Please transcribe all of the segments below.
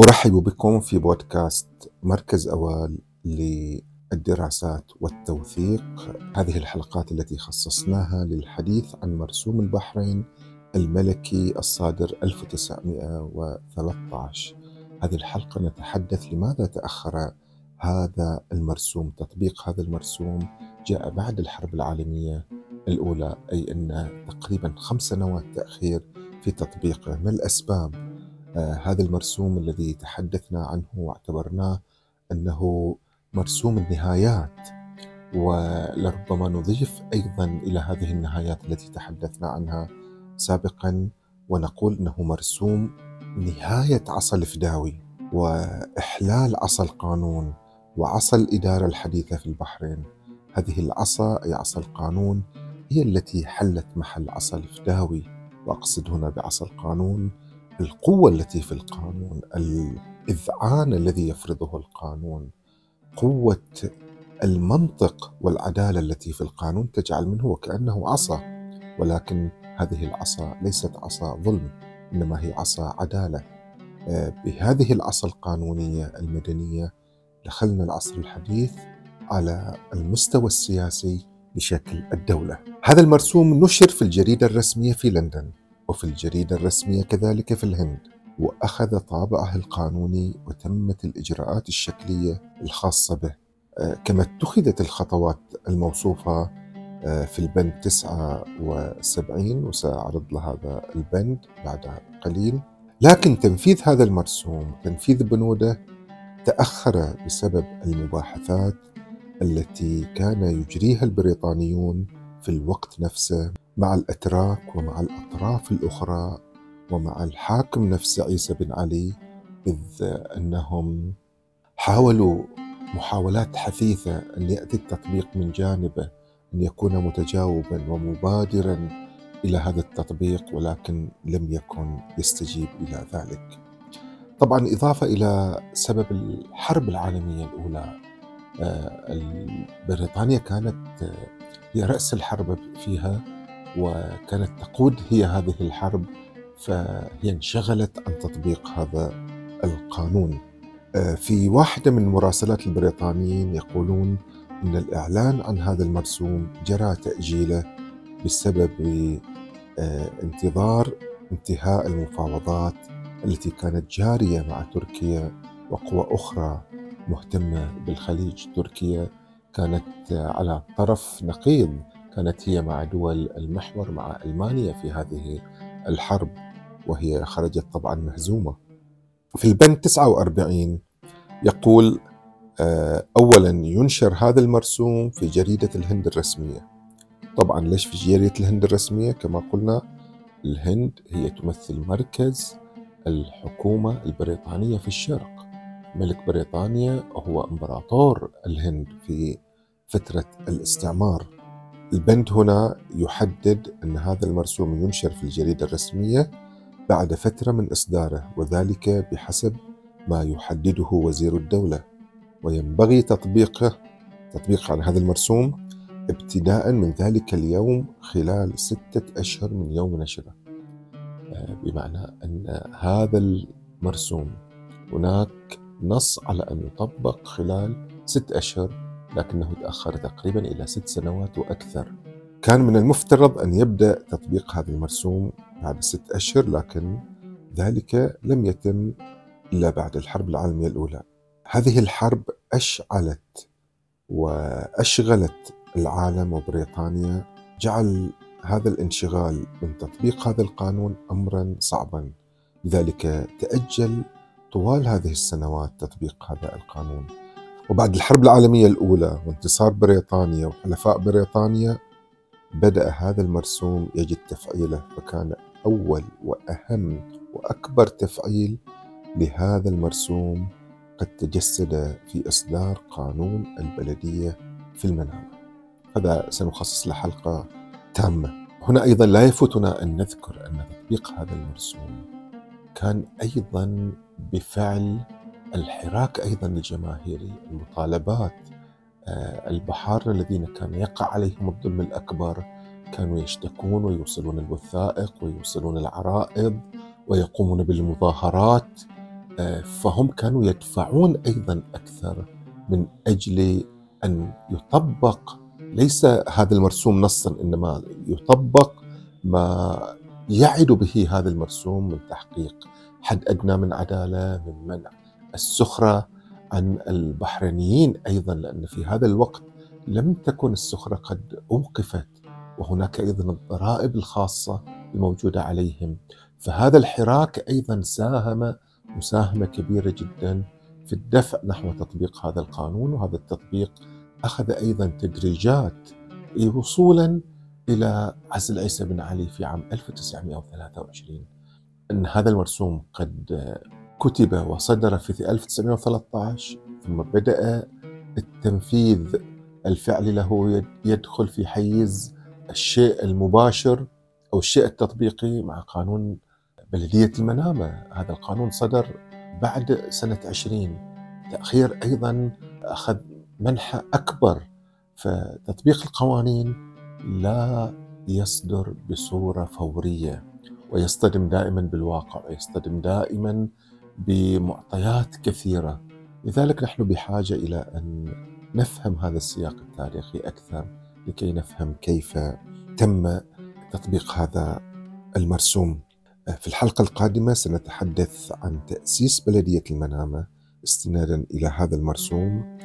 أرحب بكم في بودكاست مركز أوال للدراسات والتوثيق. هذه الحلقات التي خصصناها للحديث عن مرسوم البحرين الملكي الصادر 1913 هذه الحلقة نتحدث لماذا تأخر هذا المرسوم تطبيق هذا المرسوم جاء بعد الحرب العالمية الأولى أي أن تقريبا خمس سنوات تأخير في تطبيقه. ما الأسباب؟ هذا المرسوم الذي تحدثنا عنه واعتبرناه أنه مرسوم النهايات ولربما نضيف أيضا إلى هذه النهايات التي تحدثنا عنها سابقا ونقول إنه مرسوم نهاية عصا الفداوي وإحلال عصا القانون وعصا الإدارة الحديثة في البحرين. هذه العصا أي عصا القانون هي التي حلت محل عصا الفداوي. وأقصد هنا بعصا القانون القوة التي في القانون الإذعان الذي يفرضه القانون قوة المنطق والعدالة التي في القانون تجعل منه وكأنه عصا. ولكن هذه العصا ليست عصا ظلم إنما هي عصا عدالة. آه، بهذه العصا القانونية المدنية دخلنا العصر الحديث على المستوى السياسي بشكل الدولة. هذا المرسوم نشر في الجريدة الرسمية في لندن. وفي الجريدة الرسمية كذلك في الهند وأخذ طابعه القانوني وتمت الإجراءات الشكلية الخاصة به. آه، كما اتخذت الخطوات الموصوفة آه، في البند 79 وسأعرض لهذا البند بعد قليل. لكن تنفيذ هذا المرسوم تنفيذ بنوده تأخر بسبب المباحثات التي كان يجريها البريطانيون في الوقت نفسه مع الأتراك ومع الأطراف الأخرى ومع الحاكم نفسه عيسى بن علي إذ أنهم حاولوا محاولات حثيثة أن يأتي التطبيق من جانبه أن يكون متجاوبا ومبادرا إلى هذا التطبيق ولكن لم يكن يستجيب إلى ذلك. طبعا إضافة إلى سبب الحرب العالمية الأولى آه، بريطانيا كانت آه، هي رأس الحرب فيها وكانت تقود هي هذه الحرب فهي انشغلت عن تطبيق هذا القانون. آه، في واحدة من مراسلات البريطانيين يقولون أن الإعلان عن هذا المرسوم جرى تأجيله بسبب آه، انتظار انتهاء المفاوضات التي كانت جارية مع تركيا وقوى أخرى. مهتمة بالخليج تركيا كانت على طرف نقيض كانت هي مع دول المحور مع ألمانيا في هذه الحرب وهي خرجت طبعا مهزومة. في البند 49 يقول آه، اولا ينشر هذا المرسوم في جريدة الهند الرسمية. طبعا ليش في جريدة الهند الرسمية؟ كما قلنا الهند هي تمثل مركز الحكومة البريطانية في الشرق. ملك بريطانيا هو امبراطور الهند في فترة الاستعمار. البند هنا يحدد أن هذا المرسوم ينشر في الجريدة الرسمية بعد فترة من إصداره وذلك بحسب ما يحدده وزير الدولة وينبغي تطبيقه تطبيق على هذا المرسوم ابتداء من ذلك اليوم خلال ستة أشهر من يوم نشره آه، بمعنى أن هذا المرسوم هناك نص على أن يطبق خلال ست أشهر لكنه تأخر تقريبا إلى ست سنوات وأكثر. كان من المفترض أن يبدأ تطبيق هذا المرسوم بعد ست أشهر لكن ذلك لم يتم إلا بعد الحرب العالمية الأولى. هذه الحرب أشعلت وأشغلت العالم وبريطانيا. جعل هذا الانشغال من تطبيق هذا القانون أمرا صعبا. لذلك تأجل طوال هذه السنوات تطبيق هذا القانون. وبعد الحرب العالمية الأولى وانتصار بريطانيا وحلفاء بريطانيا بدأ هذا المرسوم يجد تفعيله فكان أول وأهم وأكبر تفعيل لهذا المرسوم قد تجسد في إصدار قانون البلدية في المنامة. هذا سنخصص له حلقة تامة. هنا أيضا لا يفوتنا أن نذكر أن تطبيق هذا المرسوم كان أيضا بفعل الحراك أيضا الجماهيري المطالبات. آه، البحارة الذين كان يقع عليهم الظلم الأكبر كانوا يشتكون ويوصلون الوثائق ويوصلون العرائض ويقومون بالمظاهرات. آه، فهم كانوا يدفعون أيضا أكثر من أجل أن يطبق ليس هذا المرسوم نصا إنما يطبق ما يعد به هذا المرسوم من تحقيق حد أدنى من عدالة من منع السخرة عن البحرينيين أيضا لأن في هذا الوقت لم تكن السخرة قد أوقفت وهناك أيضا الضرائب الخاصة الموجودة عليهم. فهذا الحراك أيضا ساهم مساهمة كبيرة جدا في الدفع نحو تطبيق هذا القانون وهذا التطبيق أخذ أيضا تدريجات وصولا إلى عزل عيسى بن علي في عام 1923 إن هذا المرسوم قد كتب وصدر في 1913 ثم بدأ التنفيذ الفعلي له يدخل في حيز الشيء المباشر أو الشيء التطبيقي مع قانون بلدية المنامة. هذا القانون صدر بعد سنة 20 تأخير أيضا أخذ منحى أكبر فتطبيق القوانين لا يصدر بصورة فورية. ويصطدم دائما بالواقع ويصطدم دائما بمعطيات كثيرة. لذلك نحن بحاجة إلى أن نفهم هذا السياق التاريخي أكثر لكي نفهم كيف تم تطبيق هذا المرسوم. في الحلقة القادمة سنتحدث عن تأسيس بلدية المنامة استنادا إلى هذا المرسوم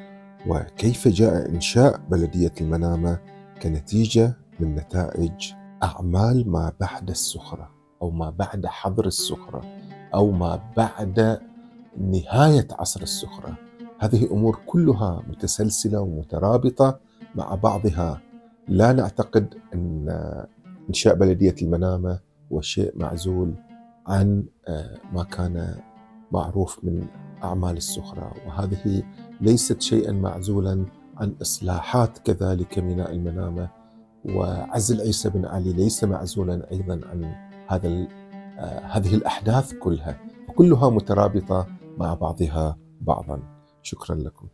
وكيف جاء إنشاء بلدية المنامة كنتيجة من نتائج أعمال ما بعد السخرة. أو ما بعد حظر السخرة أو ما بعد نهاية عصر السخرة. هذه أمور كلها متسلسلة ومترابطة مع بعضها. لا نعتقد أن إنشاء بلدية المنامة هو شيء معزول عن آه، ما كان معروف من أعمال السخرة. وهذه ليست شيئا معزولا عن إصلاحات كذلك ميناء المنامة. وعزل عيسى بن علي ليس معزولا أيضا عن هذا آه، هذه الأحداث كلها كلها مترابطة مع بعضها بعضا. شكرا لكم.